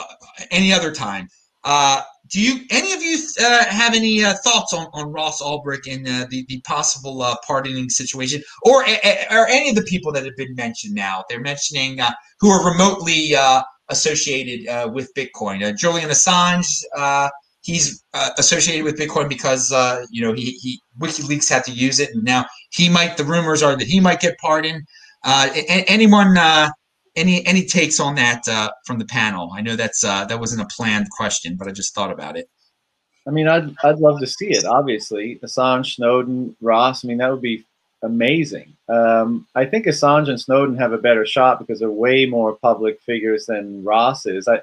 any other time. Uh, do you any of you uh, have any uh, thoughts on, on Ross Ulbricht and uh, the the possible pardoning situation, or or any of the people that have been mentioned now? They're mentioning who are remotely associated with Bitcoin. Julian Assange, he's associated with Bitcoin because you know he, he WikiLeaks had to use it, and now he might. The rumors are that he might get pardoned. anyone any any takes on that uh, from the panel? I know that's uh, that wasn't a planned question, but I just thought about it. I mean, I'd I'd love to see it. Obviously, Assange, Snowden, Ross. I mean, that would be amazing. Um, I think Assange and Snowden have a better shot because they're way more public figures than Ross is. I,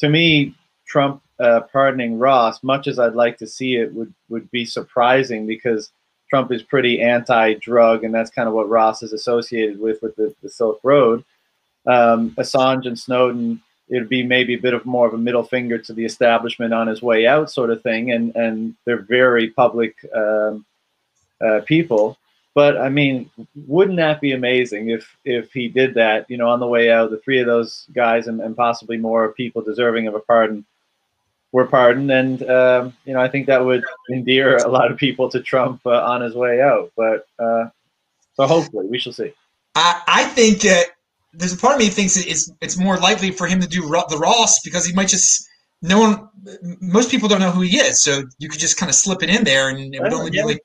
to me, Trump uh, pardoning Ross, much as I'd like to see it, would would be surprising because Trump is pretty anti-drug, and that's kind of what Ross is associated with with the, the Silk Road um, Assange and Snowden, it'd be maybe a bit of more of a middle finger to the establishment on his way out, sort of thing. And and they're very public um, uh, people. But I mean, wouldn't that be amazing if if he did that? You know, on the way out, the three of those guys and, and possibly more people deserving of a pardon were pardoned, and um, you know, I think that would endear a lot of people to Trump uh, on his way out. But uh, so hopefully, we shall see. I, I think that there's a part of me thinks it's it's more likely for him to do the Ross because he might just no one most people don't know who he is, so you could just kind of slip it in there, and it would only be like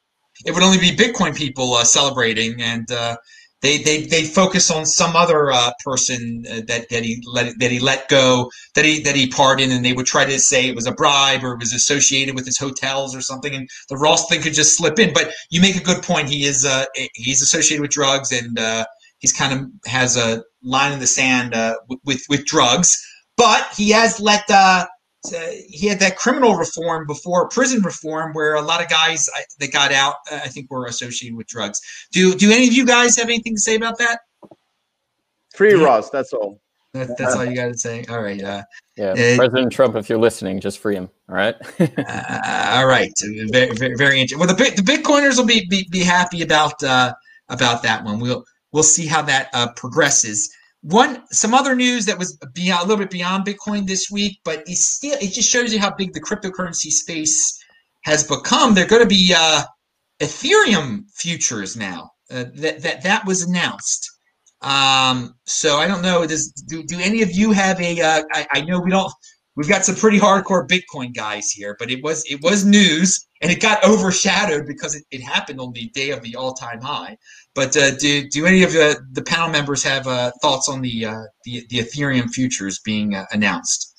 it would only be Bitcoin people uh, celebrating, and uh, they they they focus on some other uh, person uh, that that he let that he let go that he that he pardoned, and they would try to say it was a bribe or it was associated with his hotels or something, and the Ross thing could just slip in. But you make a good point. He is uh, he's associated with drugs and uh, he's kind of has a line in the sand uh, with with drugs, but he has let uh, he had that criminal reform before prison reform, where a lot of guys that got out, uh, I think, were associated with drugs. Do do any of you guys have anything to say about that? Free yeah. Ross, that's all. That, that's all you got to say. All right. Uh, yeah, uh, President Trump, if you're listening, just free him. All right. uh, all right. Very, very, very interesting. Well, the the Bitcoiners will be be, be happy about uh, about that one. We'll we'll see how that uh, progresses. One, some other news that was beyond, a little bit beyond Bitcoin this week, but it still it just shows you how big the cryptocurrency space has become. They're going to be uh, Ethereum futures now. Uh, that that that was announced. Um, so I don't know. Does do, do any of you have a? Uh, I, I know we don't. We've got some pretty hardcore Bitcoin guys here, but it was it was news and it got overshadowed because it, it happened on the day of the all time high. But uh, do do any of the, the panel members have uh, thoughts on the, uh, the the Ethereum futures being uh, announced?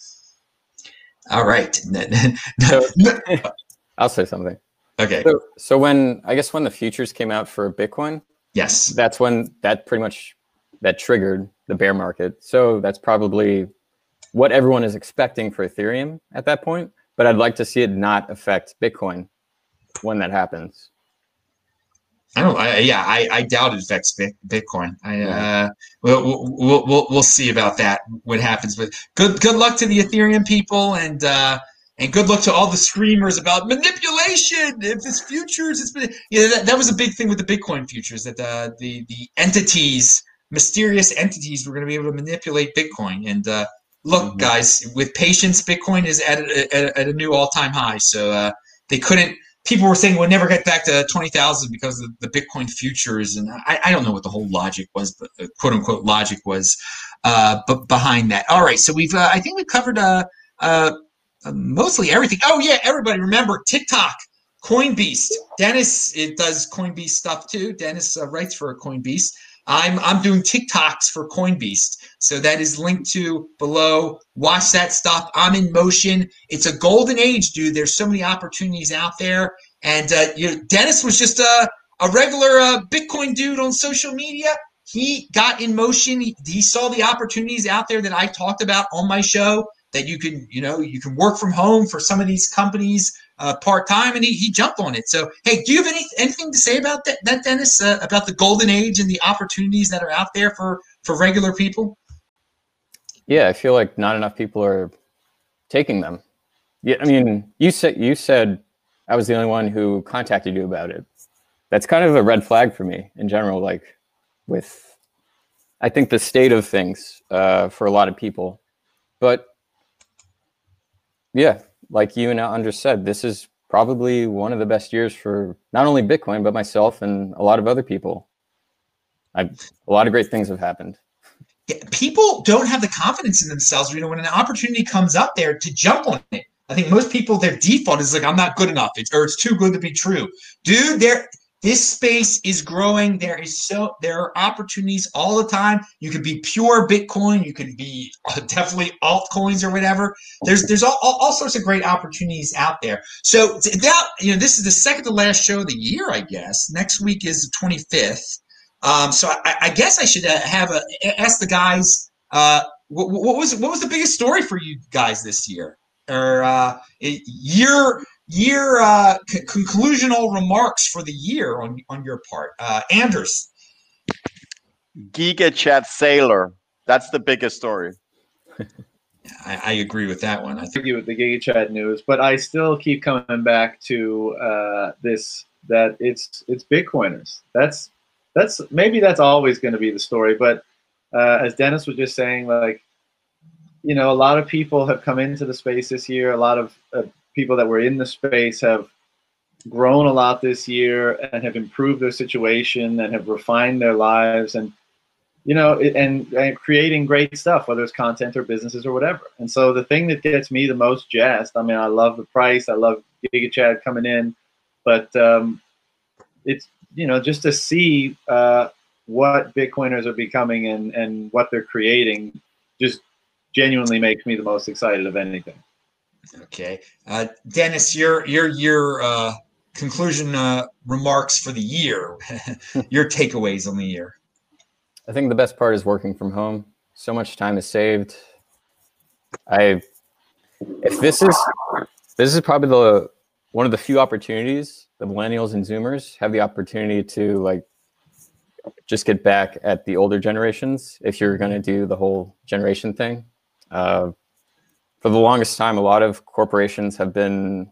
All right. I'll say something. Okay. So, so when I guess when the futures came out for Bitcoin, yes, that's when that pretty much that triggered the bear market. So that's probably what everyone is expecting for Ethereum at that point. But I'd like to see it not affect Bitcoin when that happens. I don't. I, yeah, I, I doubt it affects Bitcoin. I uh, we'll, we'll, we'll we'll see about that. What happens? But good good luck to the Ethereum people, and uh, and good luck to all the screamers about manipulation. If it's futures, it's been yeah. That, that was a big thing with the Bitcoin futures that uh, the the entities, mysterious entities, were going to be able to manipulate Bitcoin. And uh, look, mm-hmm. guys, with patience, Bitcoin is at a, at, at a new all time high. So uh, they couldn't people were saying we'll never get back to 20,000 because of the Bitcoin futures. And I, I, don't know what the whole logic was, but the quote unquote logic was uh, b- behind that. All right. So we've, uh, I think we've covered uh, uh, uh, mostly everything. Oh, yeah. Everybody remember TikTok, Coinbeast. Dennis it does Coinbeast stuff too. Dennis uh, writes for Coinbeast. I'm I'm doing TikToks for CoinBeast. So that is linked to below. Watch that stuff. I'm in motion. It's a golden age, dude. There's so many opportunities out there. And uh, you know, Dennis was just a, a regular uh, Bitcoin dude on social media. He got in motion. He, he saw the opportunities out there that I talked about on my show that you can, you know, you can work from home for some of these companies uh, part time, and he, he jumped on it. So, hey, do you have any anything to say about that, that Dennis, uh, about the golden age and the opportunities that are out there for for regular people? Yeah, I feel like not enough people are taking them. Yeah, I mean, you said you said I was the only one who contacted you about it. That's kind of a red flag for me in general. Like, with I think the state of things uh, for a lot of people, but yeah, like you and Andres said, this is probably one of the best years for not only Bitcoin but myself and a lot of other people. A lot of great things have happened. Yeah, people don't have the confidence in themselves. You know, when an opportunity comes up there to jump on it. I think most people their default is like, I'm not good enough, it's, or it's too good to be true. Dude, there this space is growing. There is so there are opportunities all the time. You could be pure Bitcoin. You can be definitely altcoins or whatever. There's there's all, all, all sorts of great opportunities out there. So that you know this is the second to last show of the year. I guess next week is the 25th. Um, so I, I, guess I should uh, have a ask the guys. Uh, what, what, was what was the biggest story for you guys this year or uh, year year uh, c- conclusional remarks for the year on on your part, uh, Anders. Giga Chad Saylor. That's the biggest story. I, I, agree with that one. I think you with the Giga Chad news, but I still keep coming back to uh, this that it's it's Bitcoiners. That's that's maybe that's always going to be the story. But uh, as Dennis was just saying, like you know, a lot of people have come into the space this year. A lot of uh, people that were in the space have grown a lot this year and have improved their situation and have refined their lives and you know and, and creating great stuff whether it's content or businesses or whatever. And so the thing that gets me the most jazzed i mean i love the price i love giga chad coming in but um, it's you know just to see uh, what bitcoiners are becoming and and what they're creating just genuinely makes me the most excited of anything Okay, uh, Dennis, your your your uh, conclusion uh, remarks for the year, your takeaways on the year. I think the best part is working from home. So much time is saved. I, if this is this is probably the one of the few opportunities the millennials and Zoomers have the opportunity to like just get back at the older generations if you're going to do the whole generation thing. Uh, for the longest time, a lot of corporations have been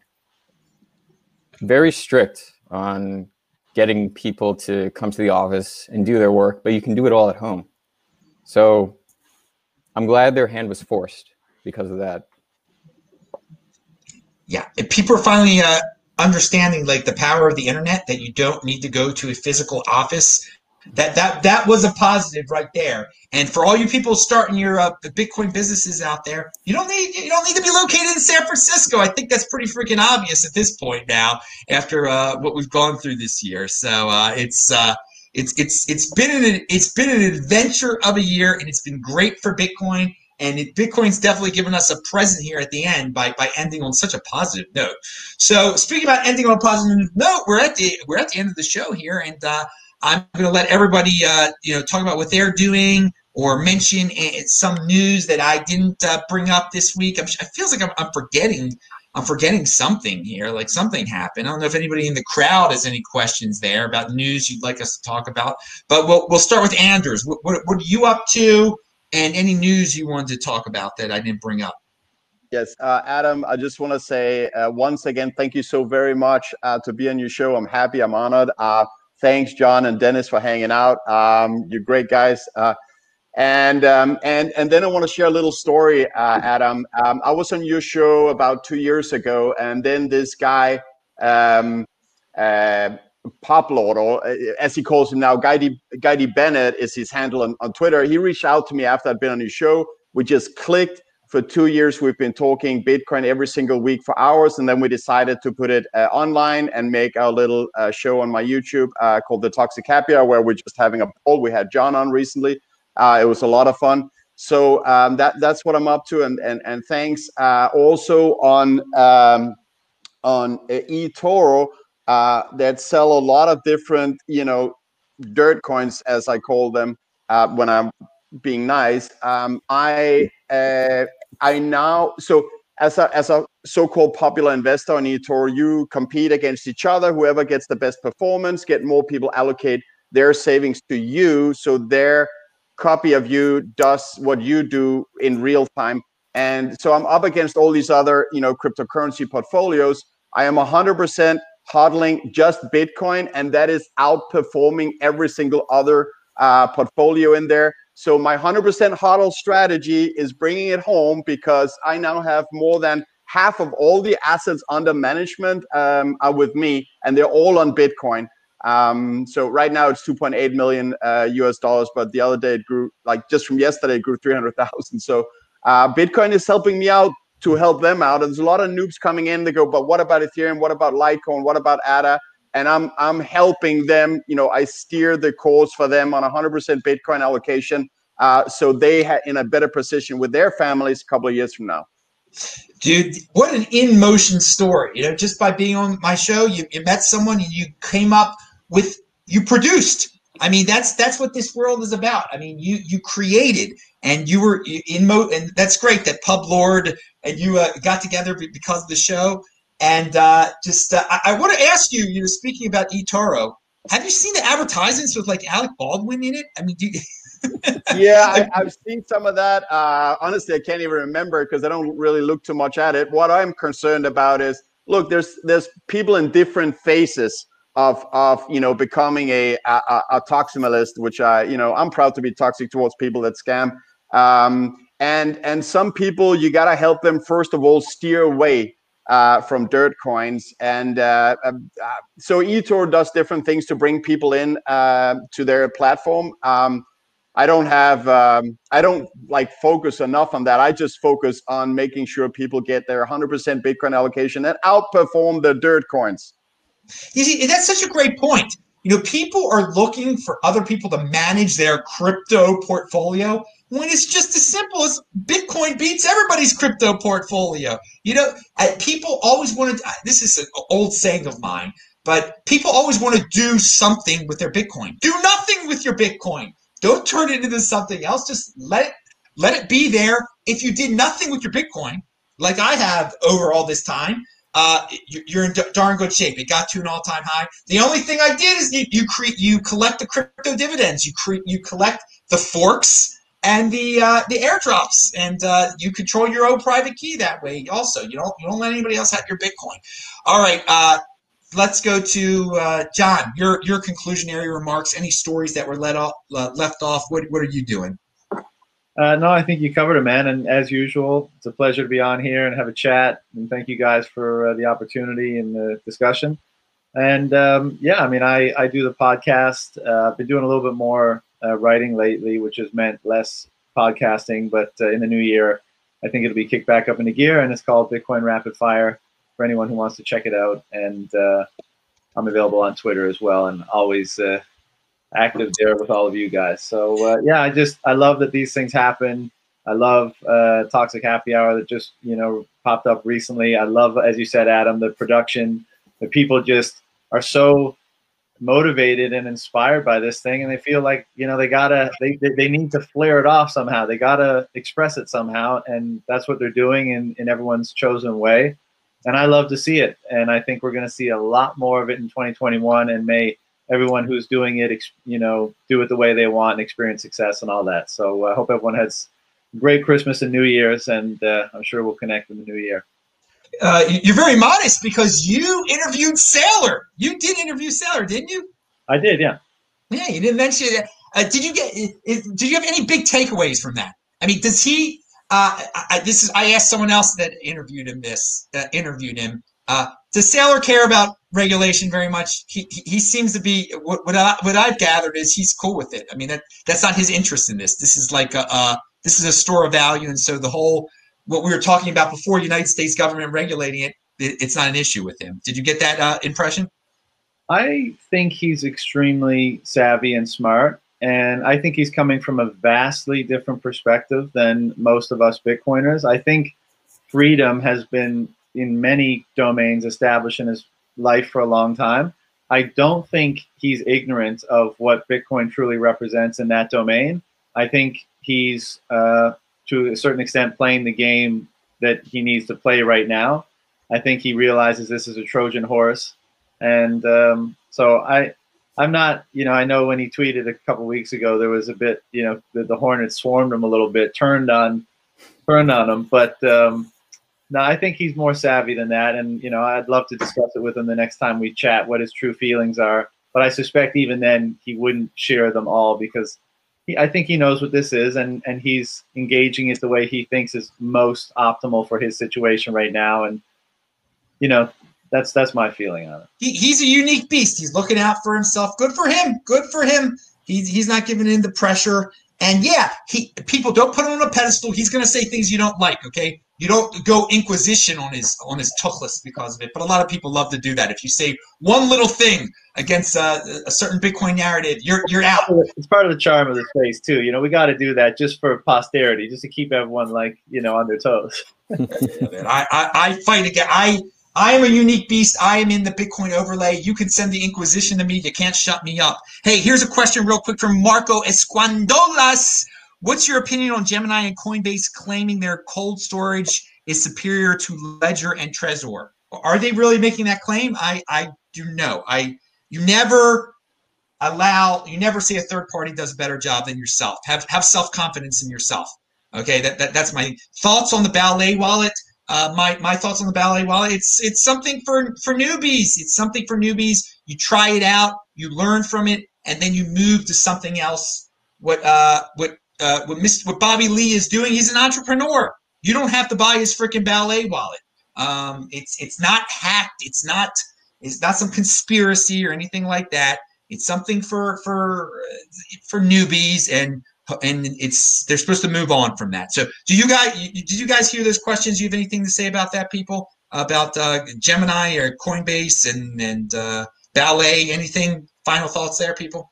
very strict on getting people to come to the office and do their work, but you can do it all at home. So I'm glad their hand was forced because of that. Yeah, people are finally uh, understanding like the power of the internet that you don't need to go to a physical office that that that was a positive right there. And for all you people starting your uh, Bitcoin businesses out there, you don't need you don't need to be located in San Francisco. I think that's pretty freaking obvious at this point now, after uh, what we've gone through this year. So uh, it's uh, it's it's it's been an it's been an adventure of a year, and it's been great for Bitcoin. And it, Bitcoin's definitely given us a present here at the end by, by ending on such a positive note. So speaking about ending on a positive note, we're at the we're at the end of the show here, and uh, I'm going to let everybody, uh, you know, talk about what they're doing or mention some news that I didn't uh, bring up this week. I'm, I feels like I'm, I'm, forgetting. I'm forgetting something here. Like something happened. I don't know if anybody in the crowd has any questions there about news you'd like us to talk about. But we'll we'll start with Anders. What, what, what are you up to? And any news you wanted to talk about that I didn't bring up? Yes, uh, Adam, I just want to say uh, once again, thank you so very much uh, to be on your show. I'm happy, I'm honored. Thanks, John and Dennis, for hanging out. Um, you're great guys. Uh, and um, and and then I want to share a little story, uh, Adam. Um, I was on your show about two years ago, and then this guy, um, uh, Poplord, or uh, as he calls him now, Guy Guy Bennett is his handle on, on Twitter. He reached out to me after I'd been on his show. We just clicked. For two years we've been talking bitcoin every single week for hours and then we decided to put it uh, online and make our little uh, show on my youtube uh, called the toxic happy hour where we're just having a poll we had john on recently. Uh, it was a lot of fun. So um, that that's what i'm up to and and, and thanks uh, also on um, on uh, eToro that sell a lot of different you know dirt coins as i call them when i'm being nice. Um, i I now so as a as a so-called popular investor on eToro, you compete against each other. Whoever gets the best performance, get more people allocate their savings to you, so their copy of you does what you do in real time. And so I'm up against all these other, you know, cryptocurrency portfolios. I am 100% hodling just Bitcoin, and that is outperforming every single other uh, portfolio in there. So my 100% hodl strategy is bringing it home because I now have more than half of all the assets under management um, are with me, and they're all on Bitcoin. Um, so right now it's 2.8 million uh, US dollars, but the other day it grew like just from yesterday it grew 300,000. So uh, Bitcoin is helping me out to help them out. And there's a lot of noobs coming in. They go, but what about Ethereum? What about Litecoin? What about ADA? And I'm I'm helping them. You know, I steer the course for them on 100% Bitcoin allocation, uh, so they ha- in a better position with their families a couple of years from now. Dude, what an in motion story! You know, just by being on my show, you, you met someone and you came up with you produced. I mean, that's that's what this world is about. I mean, you you created and you were in mo, and that's great that Pub Lord and you uh, got together because of the show and uh, just, uh, I, I want to ask you, you know, speaking about eToro, have you seen the advertisements with like Alec Baldwin in it? I mean, do you- yeah, I, have seen some of that. Uh, honestly, I can't even remember because I don't really look too much at it. What I'm concerned about is, look, there's there's people in different phases of of you know becoming a a, a toximalist, which I you know I'm proud to be toxic towards people that scam. Um, and and some people you gotta help them first of all steer away uh, from dirt coins. And uh, um, uh, so eToro does different things to bring people in uh, to their platform. Um, I don't have, um, I don't like focus enough on that. I just focus on making sure people get their 100% Bitcoin allocation and outperform the dirt coins. You see, that's such a great point. You know, people are looking for other people to manage their crypto portfolio when it's just as simple as Bitcoin beats everybody's crypto portfolio. You know, people always want to, this is an old saying of mine, but people always want to do something with their Bitcoin. Do nothing with your Bitcoin. Don't turn it into something else. Just let it, let it be there. If you did nothing with your Bitcoin, like I have over all this time, uh, you're in darn good shape. It got to an all-time high. The only thing I did is you you create you collect the crypto dividends. You create you collect the forks and the uh, the airdrops, and uh, you control your own private key that way. Also, you don't you don't let anybody else have your Bitcoin. All right, uh, let's go to uh, John. Your your conclusionary remarks. Any stories that were let off uh, left off? What what are you doing? Uh, no, I think you covered it, man. And as usual, it's a pleasure to be on here and have a chat. And thank you guys for the opportunity and the discussion. And um, yeah, I mean, I, I do the podcast. I've been doing a little bit more uh, writing lately, which has meant less podcasting. But uh, in the new year, I think it'll be kicked back up into gear, and it's called Bitcoin Rapid Fire for anyone who wants to check it out. And uh, I'm available on Twitter as well, and always uh, active there with all of you guys. So uh, yeah, I just I love that these things happen. I love uh, Toxic Happy Hour that just you know popped up recently. I love, as you said, Adam, the production. The people just are so motivated and inspired by this thing and they feel like you know they gotta they, they need to flare it off somehow. They gotta express it somehow and that's what they're doing in, in everyone's chosen way. And i love to see it and i think we're going to see a lot more of it in 2021 and may everyone who's doing it you know do it the way they want and experience success and all that. So i hope everyone has great christmas and new year's and uh, i'm sure we'll connect in the new year uh, you're very modest because you interviewed Saylor. You did interview Saylor, didn't you? I did, yeah. Yeah, you didn't mention it. Uh, did you get? did you have any big takeaways from that? I mean, does he? Uh, I, this is. I asked someone else that interviewed him. This that interviewed him. Uh, does Saylor care about regulation very much? He, he, he seems to be. What what, I, what I've gathered is he's cool with it. I mean, that that's not his interest in this. This is like a, a this is a store of value, and so the whole what we were talking about before, United States government regulating it, it it's not an issue with him. Did you get that uh, impression? I think he's extremely savvy and smart. And I think he's coming from a vastly different perspective than most of us Bitcoiners. I think freedom has been in many domains established in his life for a long time. I don't think he's ignorant of what Bitcoin truly represents in that domain. I think he's, uh, to a certain extent, playing the game that he needs to play right now. I think he realizes this is a Trojan horse, and um, so I, I'm not, you know, I know when he tweeted a couple weeks ago, there was a bit, you know, the, the Hornets swarmed him a little bit, turned on, turned on him, but um, no, I think he's more savvy than that, and you know, I'd love to discuss it with him the next time we chat, what his true feelings are. But I suspect even then he wouldn't share them all because he, I think he knows what this is, and and he's engaging it the way he thinks is most optimal for his situation right now, and you know, that's that's my feeling on it. He, he's a unique beast. He's looking out for himself. Good for him. Good for him. He's he's not giving in the pressure. And yeah, he people don't put him on a pedestal. He's going to say things you don't like. Okay, you don't go inquisition on his on his tuchlis because of it. But a lot of people love to do that. If you say one little thing against a, a certain Bitcoin narrative, you're you're out. It's part of the charm of the space too. You know, we got to do that just for posterity, just to keep everyone like you know on their toes. I, I I fight again. I I am a unique beast. I am in the Bitcoin overlay. You can send the Inquisition to me. You can't shut me up. Hey, here's a question real quick from Marco Esquandolas. What's your opinion on Gemini and Coinbase claiming their cold storage is superior to Ledger and Trezor? Are they really making that claim? I, I do know. I you never allow you never say a third party does a better job than yourself. Have have self confidence in yourself. Okay, that, that that's my thoughts on the Ballet wallet. Uh, my my thoughts on the ballet wallet. It's it's something for for newbies. It's something for newbies. You try it out, you learn from it, and then you move to something else. What uh what uh what Mr. what Bobby Lee is doing? He's an entrepreneur. You don't have to buy his freaking ballet wallet. Um, it's it's not hacked. It's not it's not some conspiracy or anything like that. It's something for for for newbies and and it's they're supposed to move on from that. So, do you guys did you guys hear those questions? You have anything to say about that, people? About uh, Gemini or Coinbase and and uh, Ballet? Anything? Final thoughts there, people?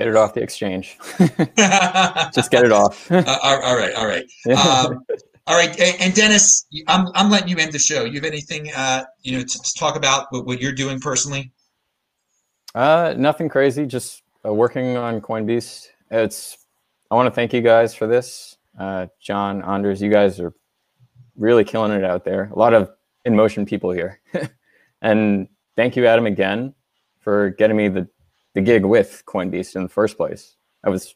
Get it off the exchange. Just get it off. uh, all right, all right, um, all right. And Dennis, I'm I'm letting you end the show. You have anything uh, you know to, to talk about what, what you're doing personally? Uh, nothing crazy. Just uh, working on Coinbase. It's I want to thank you guys for this. Uh, John, Anders, you guys are really killing it out there. A lot of in motion people here. and thank you, Adam, again for getting me the, the gig with Coinbase in the first place. That was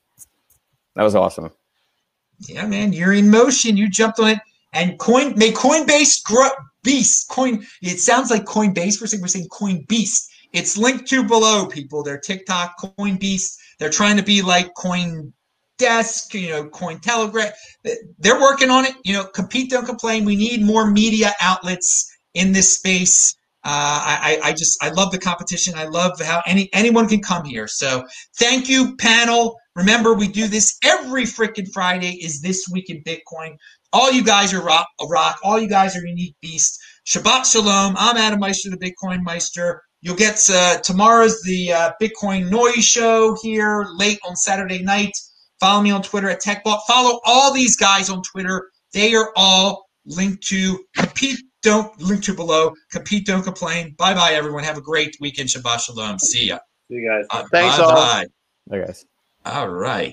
that was awesome. Yeah, man, you're in motion. You jumped on it, and coin may Coinbase grow beast. Coin. It sounds like Coinbase. We're saying we're saying Coin Beast. It's linked to below, people. Their TikTok, Coin Beast. They're trying to be like Coin Desk, you know, Coin Telegraph. They're working on it. You know, compete, don't complain. We need more media outlets in this space. Uh, I, I just I love the competition. I love how any anyone can come here. So thank you, panel. Remember, we do this every freaking Friday. Is this week in Bitcoin? All you guys are rock, rock. All you guys are unique beasts. Shabbat shalom. I'm Adam Meister, the Bitcoin Meister. You'll get uh, tomorrow's the uh, Bitcoin Noise Show here late on Saturday night. Follow me on Twitter at TechBot. Follow all these guys on Twitter. They are all linked to compete. Don't link to below. Compete. Don't complain. Bye bye, everyone. Have a great weekend. Shabbat shalom. See ya. See you guys. Uh, Thanks bye all. bye. Bye, guys. All right.